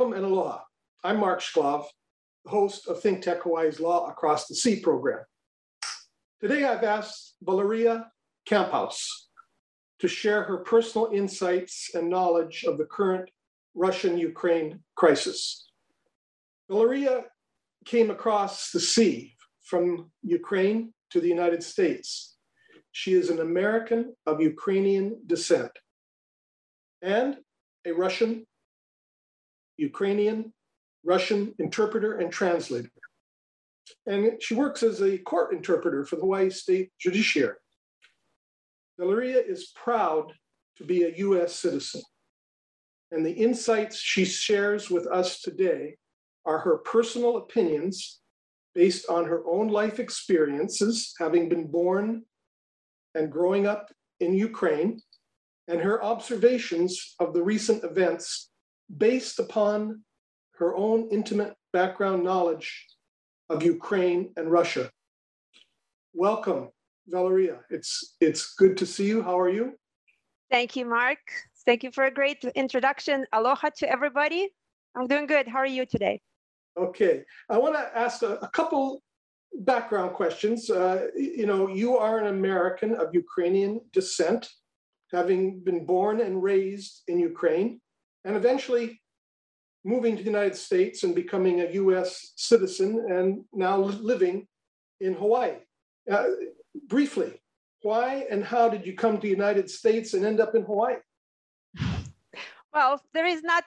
Welcome and aloha. I'm Mark Shklov, host of Think Tech Hawaii's Law Across the Sea program. Today I've asked Valeria Kamphaus to share her personal insights and knowledge of the current Russian Ukraine crisis. Valeria came across the sea from Ukraine to the United States. She is an American of Ukrainian descent and a Russian, Ukrainian, Russian interpreter and translator. And she works as a court interpreter for the Hawaii State Judiciary. Valeria is proud to be a US citizen. And the insights she shares with us today are her personal opinions based on her own life experiences, having been born and growing up in Ukraine, and her observations of the recent events based upon her own intimate background knowledge of Ukraine and Russia. Welcome, Valeria. It's it's good to see you. How are you? Thank you, Mark. Thank you for a great introduction. Aloha to everybody. I'm doing good. How are you today? Okay. I want to ask a, a couple background questions. Uh, you know, you are an American of Ukrainian descent, having been born and raised in Ukraine, and eventually moving to the United States and becoming a US citizen and now living in Hawaii. Uh, briefly, why and how did you come to the United States and end up in Hawaii? Well, there is not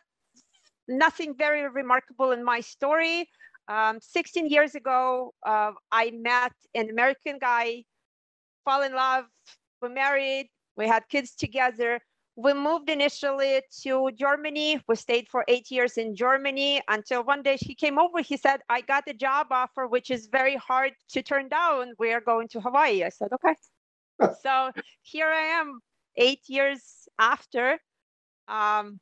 nothing very remarkable in my story. Um, 16 years ago, uh, I met an American guy, fell in love, we married, we had kids together. We moved initially to Germany. We stayed for eight years in Germany until one day he came over. He said, I got a job offer, which is very hard to turn down. We are going to Hawaii. I said, okay. so here I am, eight years after, um,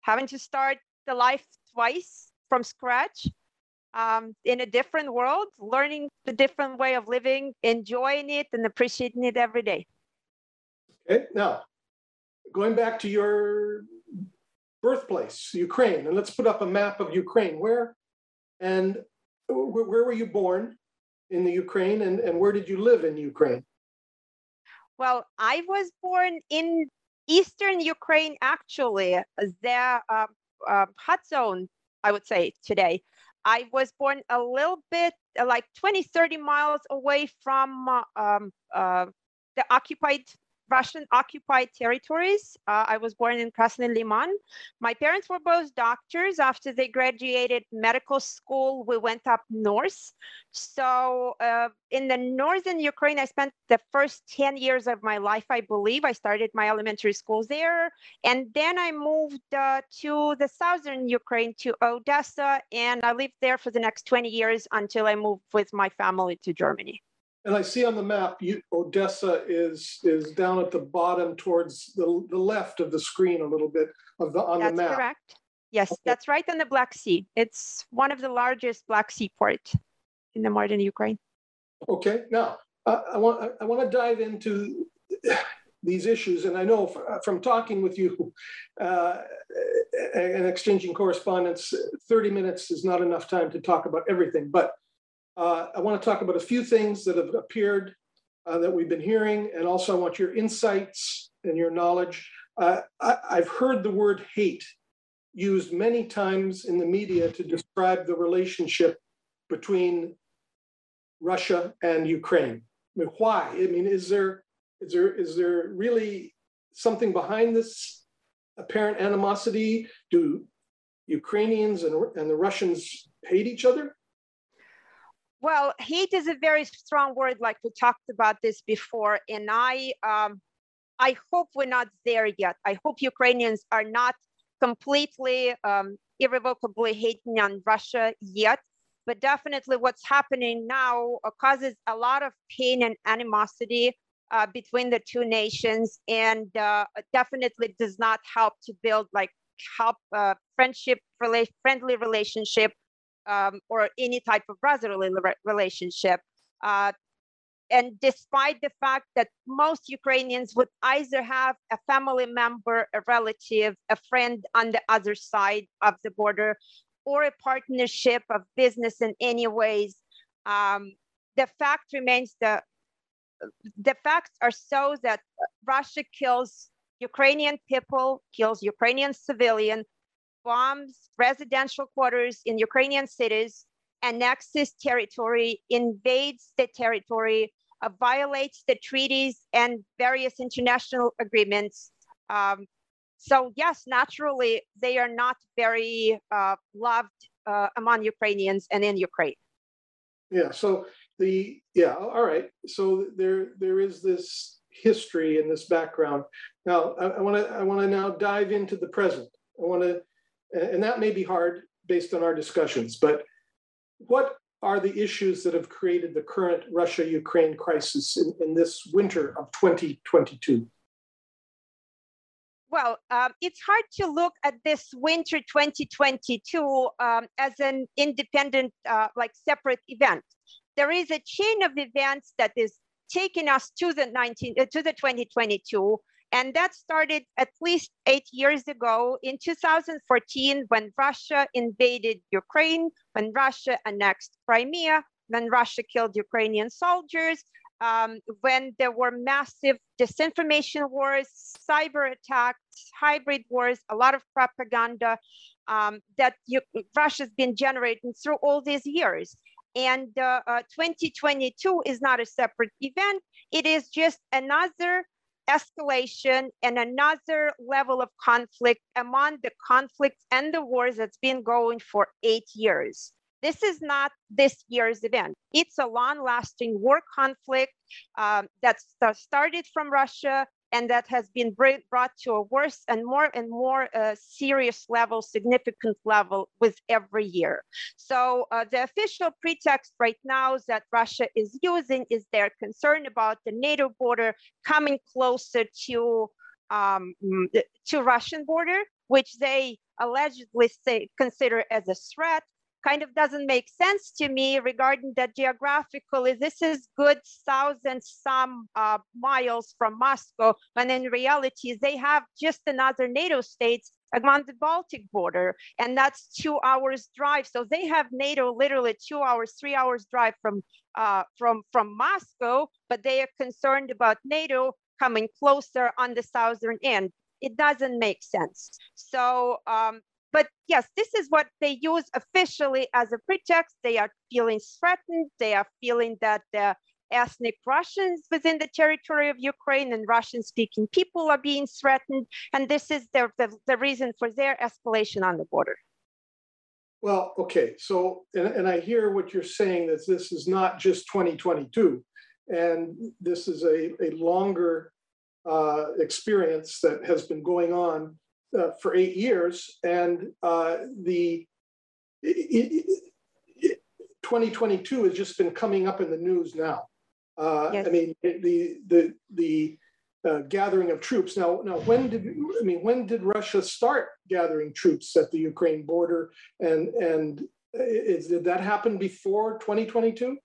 having to start the life twice from scratch um, in a different world, learning the different way of living, enjoying it, and appreciating it every day. Okay, now going back to your birthplace, Ukraine, and let's put up a map of Ukraine. Where and where, were you born in the Ukraine, and, and where did you live in Ukraine? Well, I was born in eastern Ukraine, actually, the uh, uh, hot zone, I would say today. I was born a little bit like 20, 30 miles away from uh, um, uh, the occupied Russian occupied territories. Uh, I was born in Krasny Liman. My parents were both doctors. After they graduated medical school, we went up north. So uh, in the northern Ukraine, I spent the first 10 years of my life, I believe. I started my elementary school there. And then I moved uh, to the southern Ukraine, to Odessa, and I lived there for the next 20 years until I moved with my family to Germany. And I see on the map, you, Odessa is is down at the bottom towards the, the left of the screen a little bit of the on that's the map. That's correct. Yes, okay. that's right on the Black Sea. It's one of the largest Black Sea port in the modern Ukraine. Okay, now uh, I want I want to dive into these issues, and I know from talking with you uh, and exchanging correspondence, 30 minutes is not enough time to talk about everything, but uh, I want to talk about a few things that have appeared uh, that we've been hearing, and also I want your insights and your knowledge. Uh, I, I've heard the word hate used many times in the media to describe the relationship between Russia and Ukraine. I mean, why? I mean, is there is there is there really something behind this apparent animosity? Do Ukrainians and, and the Russians hate each other? Well, hate is a very strong word, like we talked about this before, and I, um, I hope we're not there yet. I hope Ukrainians are not completely, um, irrevocably hating on Russia yet. But definitely, what's happening now causes a lot of pain and animosity uh, between the two nations, and uh, definitely does not help to build like help uh, friendship, rela- friendly relationship um, or any type of brotherly relationship. Uh, and despite the fact that most Ukrainians would either have a family member, a relative, a friend on the other side of the border, or a partnership of business in any ways, um, the fact remains that the facts are so that Russia kills Ukrainian people, kills Ukrainian civilian, bombs residential quarters in Ukrainian cities, annexes territory, invades the territory, uh, violates the treaties and various international agreements. Um, so yes, naturally, they are not very uh, loved uh, among Ukrainians and in Ukraine. Yeah. So the yeah. All right. So there there is this history and this background. Now I want to I want to now dive into the present. I want to, and that may be hard based on our discussions, but what are the issues that have created the current Russia Ukraine crisis in, in, this winter of 2022? Well, um, it's hard to look at this winter 2022 um, as an independent, uh, like separate event. There is a chain of events that is taking us to the 19 uh, to the 2022 and that started at least eight years ago in 2014 when Russia invaded Ukraine, when Russia annexed Crimea, when Russia killed Ukrainian soldiers, um, when there were massive disinformation wars, cyber attacks, hybrid wars, a lot of propaganda um, that you, Russia's been generating through all these years. And uh, uh, 2022 is not a separate event. It is just another escalation and another level of conflict among the conflicts and the wars that's been going for eight years. This is not this year's event. It's a long lasting war conflict um, that started from Russia and that has been brought to a worse and more and more uh, serious level, significant level with every year. So uh, the official pretext right now that Russia is using is their concern about the NATO border coming closer to um, to Russian border, which they allegedly say consider as a threat kind of doesn't make sense to me regarding that geographically this is good thousand some uh, miles from Moscow, when in reality they have just another NATO states along the Baltic border, and that's two hours drive. So they have NATO literally two hours, three hours drive from uh, from from Moscow, but they are concerned about NATO coming closer on the southern end. It doesn't make sense. So um, but yes, this is what they use officially as a pretext. They are feeling threatened. They are feeling that the ethnic Russians within the territory of Ukraine and Russian speaking people are being threatened. And this is the, the, the reason for their escalation on the border. Well, okay. So, and, and I hear what you're saying that this is not just 2022, and this is a, a longer uh, experience that has been going on uh, for eight years, and uh, the it, it, 2022 has just been coming up in the news now. Uh, yes. I mean, the the the uh, gathering of troops. Now, now, when did I mean when did Russia start gathering troops at the Ukraine border, and and is, did that happen before 2022?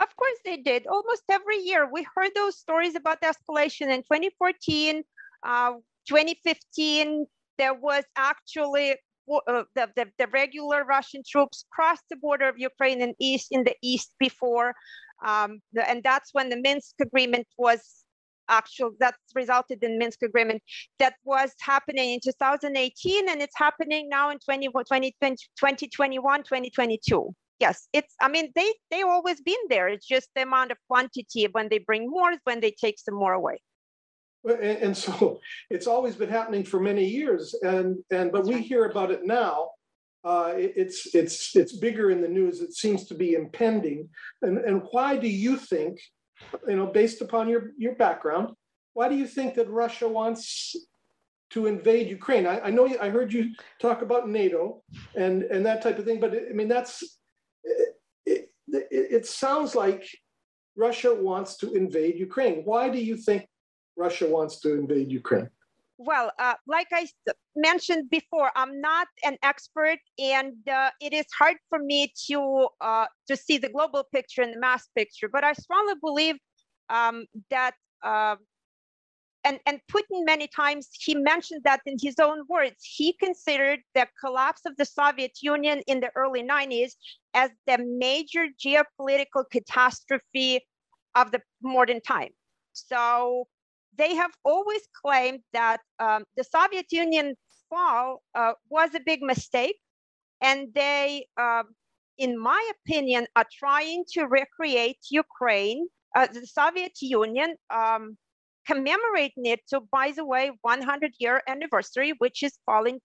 Of course, they did. Almost every year, we heard those stories about the escalation in 2014. Uh, 2015, there was actually uh, the, the, the, regular Russian troops crossed the border of Ukraine and east in the east before. Um, the, and that's when the Minsk agreement was actual, that resulted in Minsk agreement that was happening in 2018 and it's happening now in 20, 2021, 2022. Yes, it's, I mean, they, they always been there. It's just the amount of quantity when they bring more, when they take some more away. And so it's always been happening for many years, and and but we hear about it now. Uh, it's it's it's bigger in the news. It seems to be impending. And and why do you think, you know, based upon your your background, why do you think that Russia wants to invade Ukraine? I, I know you, I heard you talk about NATO and and that type of thing, but it, I mean that's it, it, it sounds like Russia wants to invade Ukraine. Why do you think Russia wants to invade Ukraine? Well, uh, like I mentioned before, I'm not an expert, and uh, it is hard for me to uh, to see the global picture and the mass picture. But I strongly believe um, that uh, and, and Putin many times he mentioned that in his own words, he considered the collapse of the Soviet Union in the early 90s as the major geopolitical catastrophe of the modern time. So they have always claimed that um, the Soviet Union fall uh, was a big mistake, and they, uh, in my opinion, are trying to recreate Ukraine, uh, the Soviet Union, um, commemorating it to, by the way, 100 year anniversary, which is falling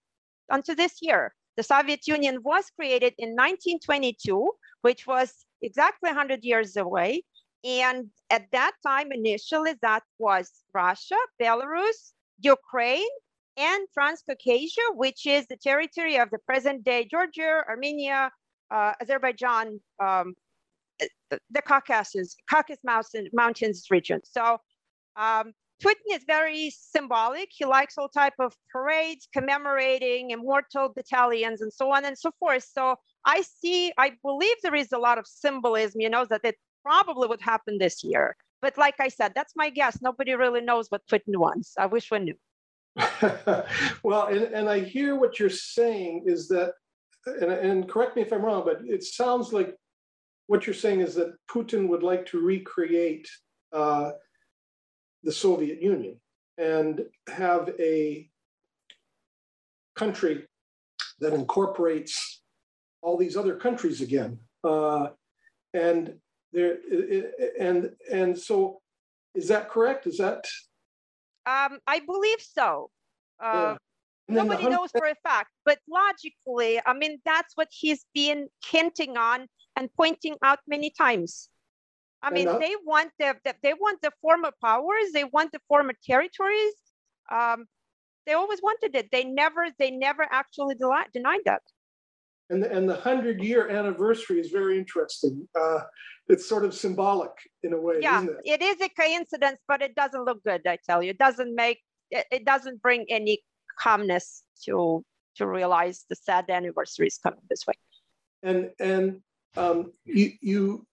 onto this year. The Soviet Union was created in 1922, which was exactly 100 years away. And at that time, initially, that was Russia, Belarus, Ukraine, and Transcaucasia, which is the territory of the present day Georgia, Armenia, uh, Azerbaijan, um, the Caucasus, Caucasus Mountain, Mountains region. So um, Putin is very symbolic. He likes all type of parades commemorating immortal battalions and so on and so forth. So I see, I believe there is a lot of symbolism, you know, that it probably would happen this year. But like I said, that's my guess. Nobody really knows what Putin wants. I wish we knew. well, and, and I hear what you're saying is that, and, and correct me if I'm wrong, but it sounds like what you're saying is that Putin would like to recreate uh, the Soviet Union and have a country that incorporates all these other countries again. Uh, and there and and so is that correct? Is that um, I believe so. Uh, yeah. Nobody knows for a fact, but logically, I mean, that's what he's been hinting on and pointing out many times. I mean, they want the, the, they want the former powers, they want the former territories. Um, they always wanted it. They never they never actually denied that. And the, and the hundred year anniversary is very interesting. Uh, it's sort of symbolic in a way, yeah, it? it is a coincidence, but it doesn't look good. I tell you, it doesn't make it, it doesn't bring any calmness to to realize the sad anniversary is coming this way. And and um, you you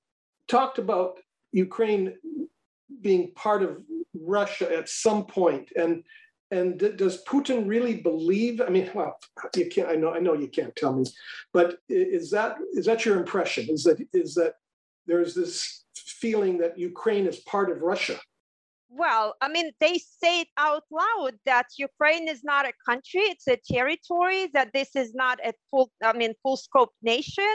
talked about Ukraine being part of Russia at some point, and and does Putin really believe? I mean, well, you can't. I know. I know you can't tell me, but is that is that your impression? Is that is that there's this feeling that Ukraine is part of Russia? Well, I mean, they say it out loud that Ukraine is not a country; it's a territory. That this is not a full, I mean, full scope nation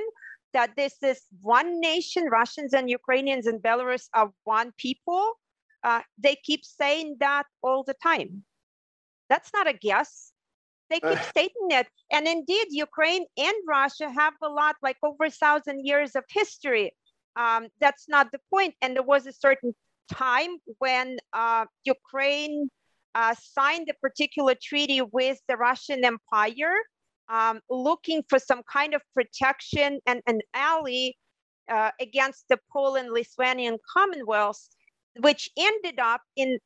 that this is one nation, Russians and Ukrainians and Belarus are one people. Uh, they keep saying that all the time. That's not a guess. They keep uh. stating it. And indeed, Ukraine and Russia have a lot, like over a thousand years of history. Um, that's not the point. And there was a certain time when uh, Ukraine uh, signed a particular treaty with the Russian Empire um, looking for some kind of protection and an ally uh, against the Poland-Lithuanian Commonwealth, which ended up in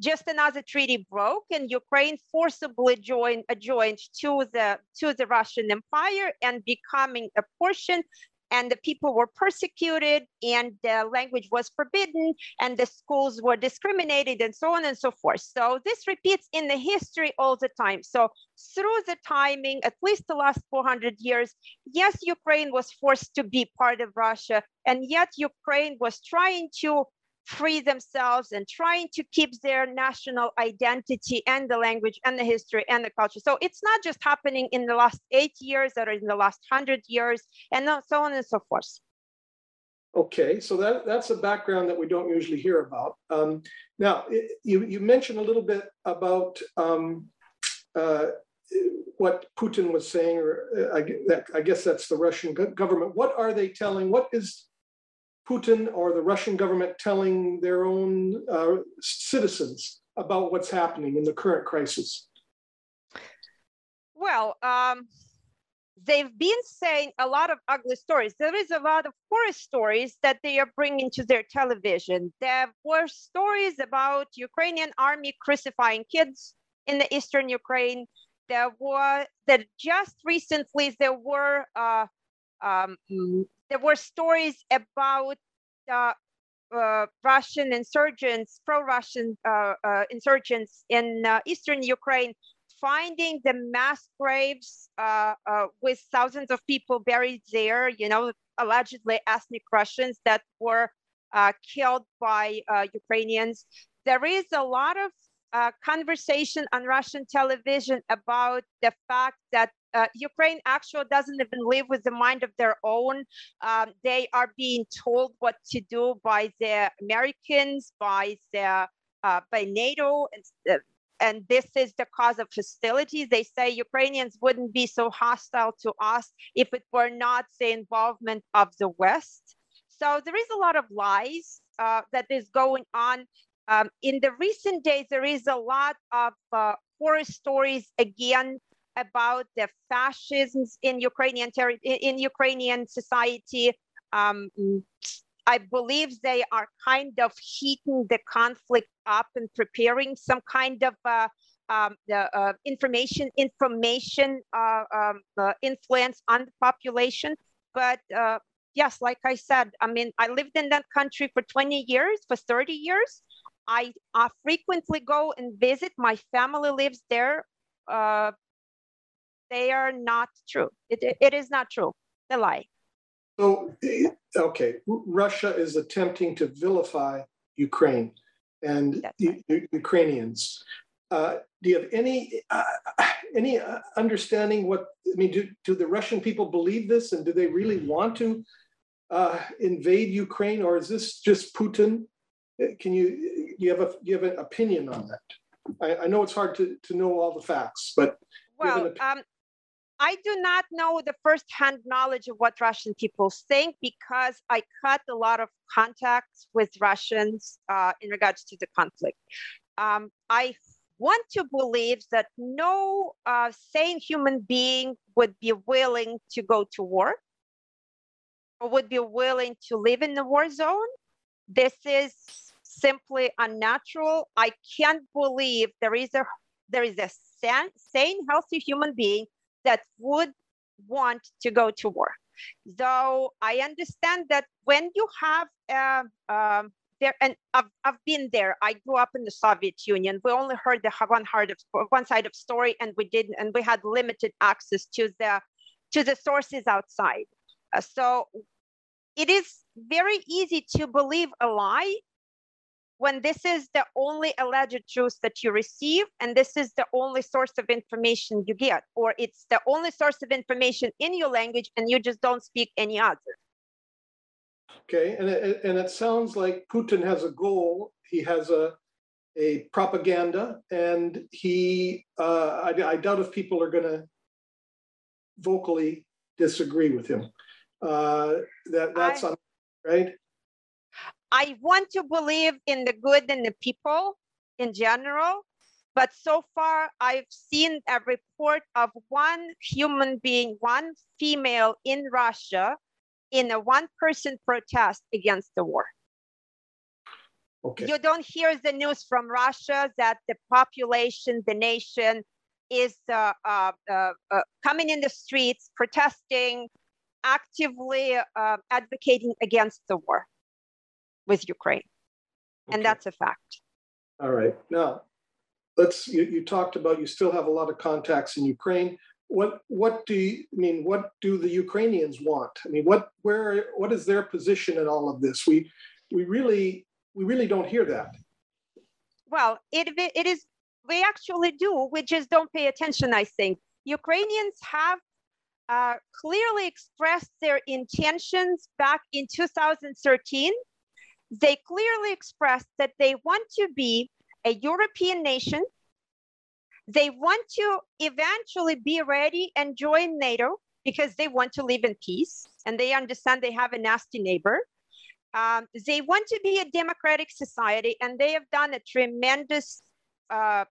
just another treaty broke and Ukraine forcibly joined, uh, joined to the to the Russian Empire and becoming a portion and the people were persecuted and the language was forbidden and the schools were discriminated and so on and so forth. So this repeats in the history all the time. So through the timing, at least the last 400 years, yes, Ukraine was forced to be part of Russia and yet Ukraine was trying to free themselves and trying to keep their national identity and the language and the history and the culture. So it's not just happening in the last eight years or in the last hundred years and so on and so forth. Okay, so that, that's a background that we don't usually hear about. Um, now, it, you, you mentioned a little bit about um, uh, what Putin was saying, or uh, I, I guess that's the Russian government. What are they telling? What is Putin or the Russian government telling their own uh, citizens about what's happening in the current crisis? Well, um, they've been saying a lot of ugly stories. There is a lot of horror stories that they are bringing to their television. There were stories about Ukrainian army crucifying kids in the eastern Ukraine. There were that just recently there were uh, um, there were stories about uh, uh, Russian insurgents, pro-Russian uh, uh, insurgents in uh, eastern Ukraine, finding the mass graves uh, uh, with thousands of people buried there, you know, allegedly ethnic Russians that were killed by Ukrainians. There is a lot of conversation on Russian television about the fact that uh, Ukraine actually doesn't even live with the mind of their own. Um, they are being told what to do by the Americans, by the uh, by NATO, and, uh, and this is the cause of hostilities. They say Ukrainians wouldn't be so hostile to us if it were not the involvement of the West. So there is a lot of lies uh, that is going on. Um, in the recent days, there is a lot of uh, horror stories again about the fascisms in Ukrainian ter- in Ukrainian society. Um, I believe they are kind of heating the conflict up and preparing some kind of uh, um, the uh, information information uh, um, uh, influence on the population. But uh, yes, like I said, I mean, I lived in that country for 20 years, for 30 years. I uh, frequently go and visit. My family lives there. Uh, they are not true. It, it is not true. The lie. So, okay, Russia is attempting to vilify Ukraine and right. Ukrainians. Uh, do you have any uh, any uh, understanding what I mean? Do, do the Russian people believe this, and do they really want to uh, invade Ukraine, or is this just Putin? Can you you have a you have an opinion on that? I, I know it's hard to, to know all the facts, but well, um, I do not know the firsthand knowledge of what Russian people think because I cut a lot of contacts with Russians uh, in regards to the conflict. Um, I want to believe that no uh, sane human being would be willing to go to war or would be willing to live in the war zone. This is simply unnatural. I can't believe there is a there is a sane, healthy human being that would want to go to war. Though I understand that when you have uh, um, there, and I've, I've been there. I grew up in the Soviet Union. We only heard the one heard of one side of story, and we didn't, and we had limited access to the to the sources outside. Uh, so it is very easy to believe a lie when this is the only alleged truth that you receive and this is the only source of information you get or it's the only source of information in your language and you just don't speak any other. Okay and it, and it sounds like putin has a goal. He has a a propaganda and he uh, I, I doubt if people are going to vocally disagree with him. Uh, that that's I, right I want to believe in the good in the people in general, but so far I've seen a report of one human being, one female in Russia in a one person protest against the war. Okay. You don't hear the news from Russia that the population, the nation is uh, uh, uh, uh coming in the streets, protesting, actively uh, advocating against the war with Ukraine. Okay. And that's a fact. All right. Now, let's, you, you talked about you still have a lot of contacts in Ukraine. What, what do you I mean? What do the Ukrainians want? I mean, what, where, what is their position in all of this? We, we really, we really don't hear that. Well, it, it is, we actually do. We just don't pay attention, I think. Ukrainians have uh, clearly expressed their intentions back in 2013 they clearly expressed that they want to be a European nation. They want to eventually be ready and join NATO because they want to live in peace and they understand they have a nasty neighbor. Um, they want to be a democratic society and they have done a tremendous uh,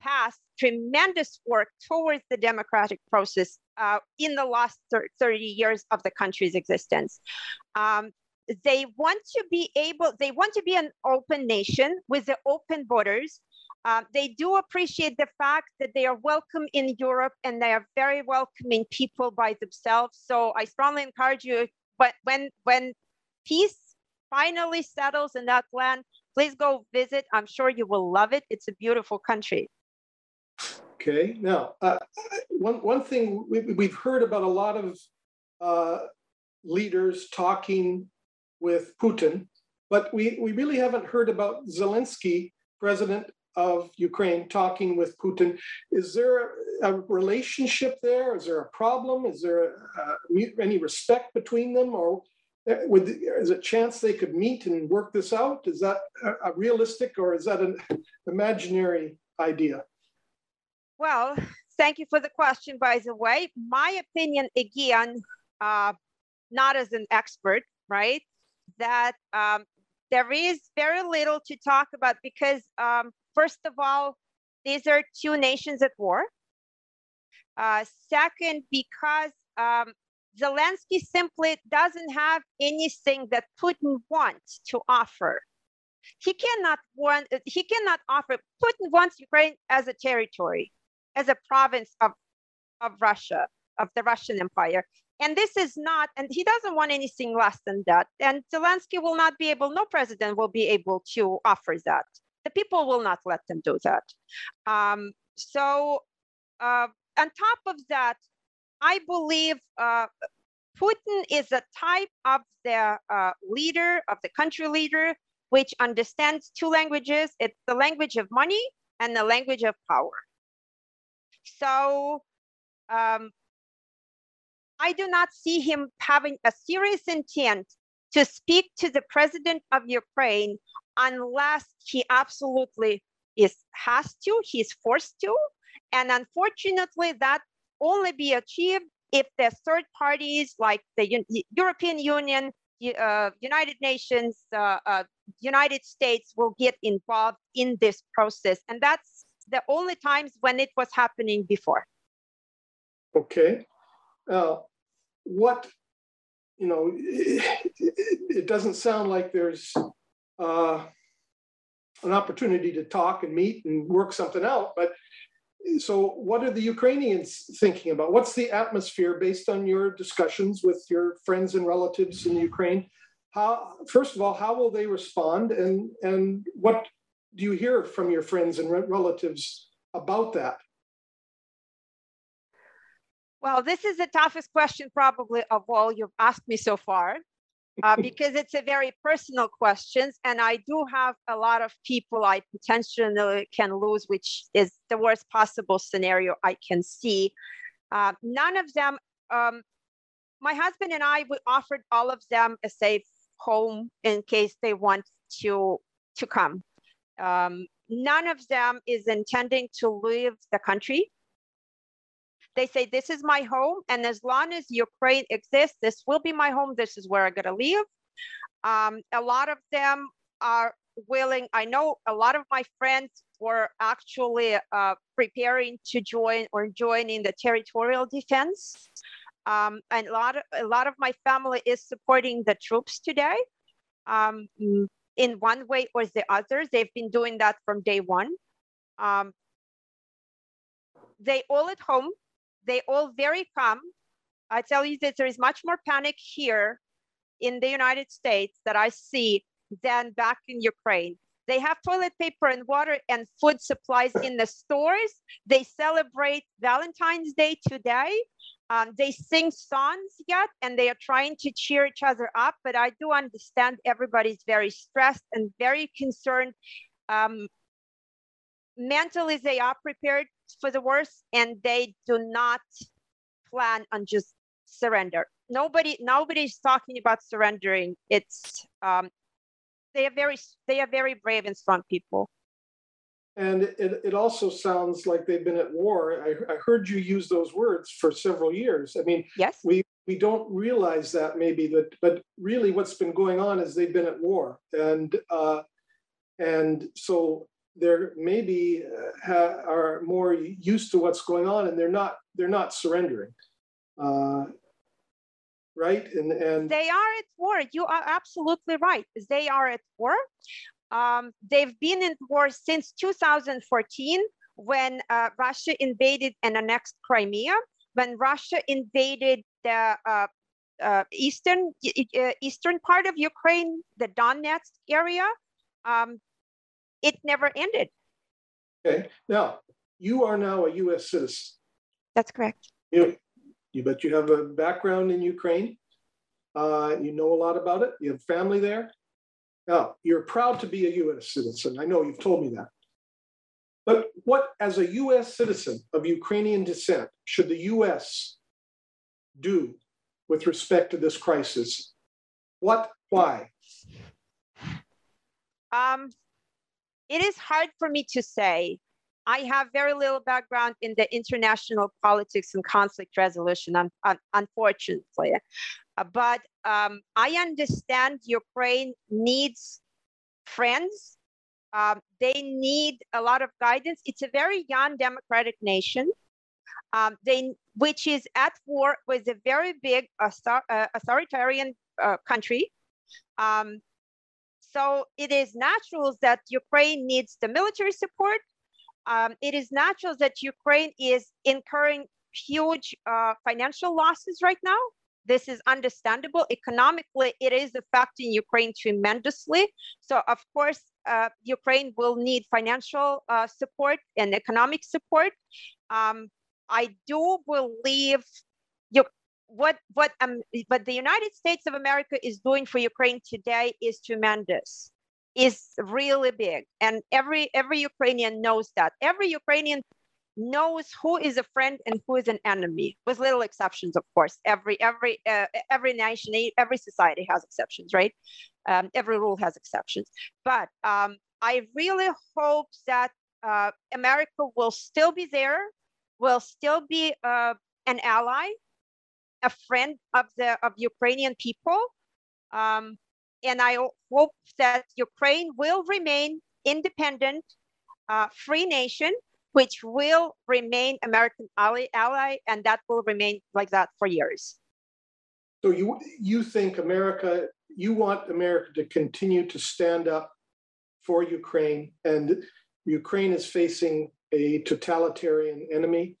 past, tremendous work towards the democratic process uh, in the last 30 years of the country's existence. Um, they want to be able, they want to be an open nation with the open borders. Um, they do appreciate the fact that they are welcome in Europe and they are very welcoming people by themselves. So I strongly encourage you, but when when peace finally settles in that land, please go visit. I'm sure you will love it. It's a beautiful country. Okay, now, uh, one, one thing we, we've heard about a lot of uh, leaders talking with Putin, but we, we really haven't heard about Zelensky, president of Ukraine, talking with Putin. Is there a, a relationship there? Is there a problem? Is there a, any respect between them? Or uh, would, is a chance they could meet and work this out? Is that a, a realistic or is that an imaginary idea? Well, thank you for the question, by the way. My opinion, again, uh, not as an expert, right? That um, there is very little to talk about because, um, first of all, these are two nations at war. Uh, second, because um, Zelensky simply doesn't have anything that Putin wants to offer. He cannot want, he cannot offer. Putin wants Ukraine as a territory as a province of, of Russia, of the Russian Empire. And this is not, and he doesn't want anything less than that. And Zelensky will not be able, no president will be able to offer that. The people will not let them do that. Um, so, uh, on top of that, I believe uh, Putin is a type of the uh, leader, of the country leader, which understands two languages. It's the language of money and the language of power. So um, I do not see him having a serious intent to speak to the president of Ukraine unless he absolutely is has to, he's forced to. And unfortunately, that only be achieved if the third parties like the European Union, uh, United Nations, uh, uh, United States will get involved in this process. And that's the only times when it was happening before. Okay. Now, what, you know, it, it doesn't sound like there's uh, an opportunity to talk and meet and work something out, but so what are the Ukrainians thinking about? What's the atmosphere based on your discussions with your friends and relatives in Ukraine? How, first of all, how will they respond and, and what do you hear from your friends and relatives about that? Well, this is the toughest question probably of all you've asked me so far. Uh, because it's a very personal question and i do have a lot of people i potentially can lose which is the worst possible scenario i can see uh, none of them um, my husband and i we offered all of them a safe home in case they want to to come um, none of them is intending to leave the country. They say, This is my home. And as long as Ukraine exists, this will be my home. This is where I'm going to live. Um, a lot of them are willing. I know a lot of my friends were actually uh, preparing to join or joining the territorial defense. Um, and a lot, of, a lot of my family is supporting the troops today. Um, in one way or the other. They've been doing that from day one. Um, they all at home. They all very calm. I tell you that there is much more panic here in the United States that I see than back in Ukraine. They have toilet paper and water and food supplies in the stores. They celebrate Valentine's Day today. Um, they sing songs yet and they are trying to cheer each other up, but I do understand everybody's very stressed and very concerned. Um, mentally, they are prepared for the worst and they do not plan on just surrender. Nobody, nobody's talking about surrendering. It's um, they are very, they are very brave and strong people. And it, it also sounds like they've been at war. I, I heard you use those words for several years. I mean, yes, we, we don't realize that maybe, that, but really what's been going on is they've been at war. And, uh, and so they're maybe uh, are more used to what's going on and they're not, they're not surrendering. Uh, right? And, and they are at war. You are absolutely right. They are at war. Um, they've been in war since 2014 when uh, Russia invaded and annexed Crimea, when Russia invaded the uh, uh, eastern uh, eastern part of Ukraine, the Donetsk area, um, it never ended. Okay. Now, you are now a U.S. citizen. That's correct. You, you bet you have a background in Ukraine. Uh, you know a lot about it. You have family there. Now, you're proud to be a U.S. citizen. I know you've told me that. But what, as a US citizen of Ukrainian descent, should the US do with respect to this crisis? What, why? Um, it is hard for me to say. I have very little background in the international politics and conflict resolution, un- un- unfortunately. Uh, but um, I understand Ukraine needs friends um, they need a lot of guidance. It's a very young democratic nation, um, they, which is at war with a very big author, uh, authoritarian uh, country. So it is natural that Ukraine needs the military support. Um, it is natural that Ukraine is incurring huge uh, financial losses right now this is understandable. Economically, it is affecting Ukraine tremendously. So, of course, uh, Ukraine will need financial uh, support and economic support. Um, I do believe what what um, what the United States of America is doing for Ukraine today is tremendous, is really big, and every every Ukrainian knows that. Every Ukrainian knows who is a friend and who is an enemy with little exceptions of course. Every every uh, every nation every society has exceptions right? Um, every rule has exceptions. But um, i really hope that uh, america will still be there will still be uh, an ally a friend of the of ukrainian people um, and i hope that ukraine will remain independent uh, free nation which will remain American ally, ally, and that will remain like that for years. So you you think America, you want America to continue to stand up for Ukraine, and Ukraine is facing a totalitarian enemy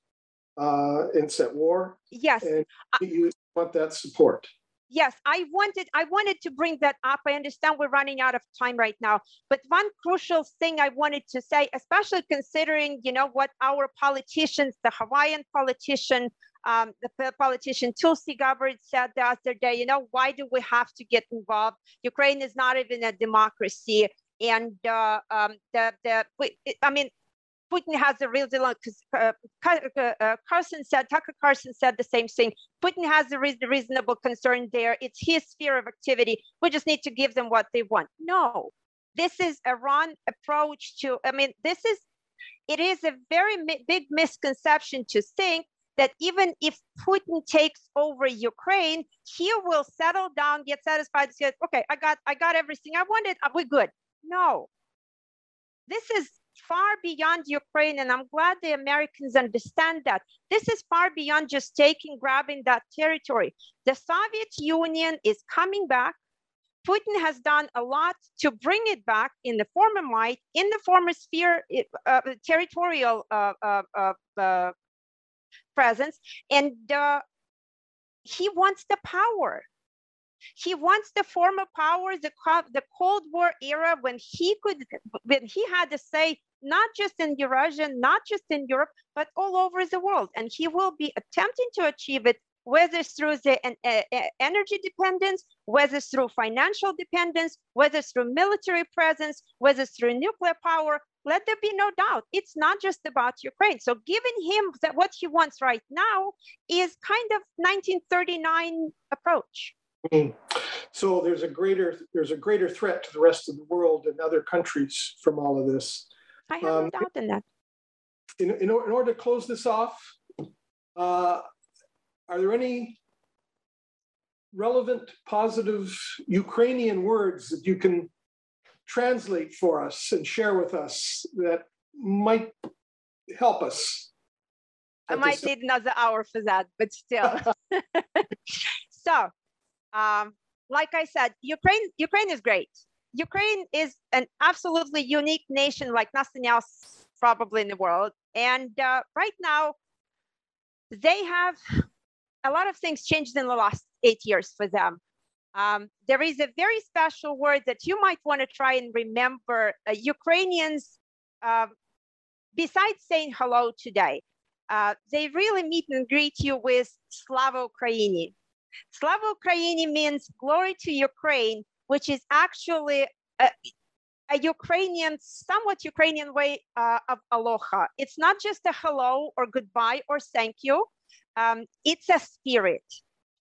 uh, set war. Yes, and you want that support yes, I wanted I wanted to bring that up. I understand we're running out of time right now, but one crucial thing I wanted to say, especially considering you know what our politicians, the Hawaiian politician, um, the politician Tulsi Gabbard said the other day, you know, why do we have to get involved? Ukraine is not even a democracy. And uh, um, the, the, I mean, Putin has a real deal because uh, uh, uh, Carson said, Tucker Carson said the same thing. Putin has a reasonable concern there. It's his sphere of activity. We just need to give them what they want. No, this is Iran approach to, I mean, this is, it is a very mi- big misconception to think that even if Putin takes over Ukraine, he will settle down, get satisfied, say, okay, I got, I got everything I wanted. We're good. No, this is far beyond Ukraine, and I'm glad the Americans understand that. This is far beyond just taking, grabbing that territory. The Soviet Union is coming back. Putin has done a lot to bring it back in the former might, in the former sphere, uh, territorial uh, uh, uh, uh presence, and uh, he wants the power. He wants the former powers, the, the Cold War era when he could, when he had to say, not just in Eurasia, not just in Europe, but all over the world. And he will be attempting to achieve it, whether through the uh, energy dependence, whether through financial dependence, whether through military presence, whether through nuclear power. Let there be no doubt. It's not just about Ukraine. So giving him that what he wants right now is kind of 1939 approach. Mm. So there's a greater there's a greater threat to the rest of the world and other countries from all of this. I have um, no doubt in that. In, in, in, order to close this off, uh, are there any relevant, positive Ukrainian words that you can translate for us and share with us that might help us? I might need another hour for that, but still. so um, like I said, Ukraine Ukraine is great. Ukraine is an absolutely unique nation, like nothing else probably in the world. And uh, right now, they have a lot of things changed in the last eight years for them. Um, there is a very special word that you might want to try and remember. Uh, Ukrainians, uh, besides saying hello today, uh, they really meet and greet you with Slava Ukraini. Slava Ukraini means glory to Ukraine, which is actually a, a Ukrainian, somewhat Ukrainian way uh, of aloha. It's not just a hello or goodbye or thank you. Um, it's a spirit.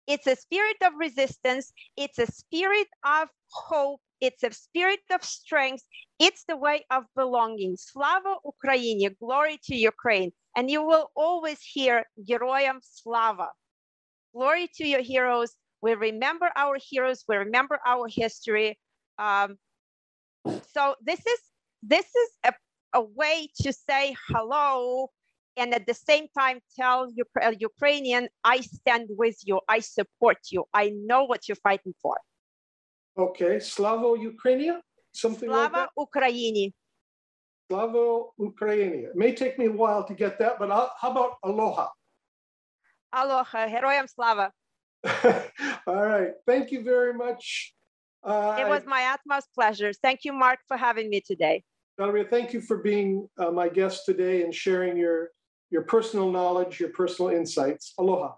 It's a spirit of resistance. It's a spirit of hope. It's a spirit of strength. It's the way of belonging. Slava Ukraini, glory to Ukraine. And you will always hear Geroyam Slava. Glory to your heroes. We remember our heroes. We remember our history. Um, so this is this is a, a way to say hello and at the same time tell Ukra- Ukrainian, I stand with you, I support you, I know what you're fighting for. Okay, Slavo Ukrainia, something like Slava that. Ukraini. Slavo Ukrainia. It may take me a while to get that, but I'll, how about aloha? Aloha, Heroyam Slava. All right, thank you very much. Uh, It was my utmost pleasure. Thank you, Mark, for having me today. Valeria, thank you for being uh, my guest today and sharing your your personal knowledge, your personal insights. Aloha.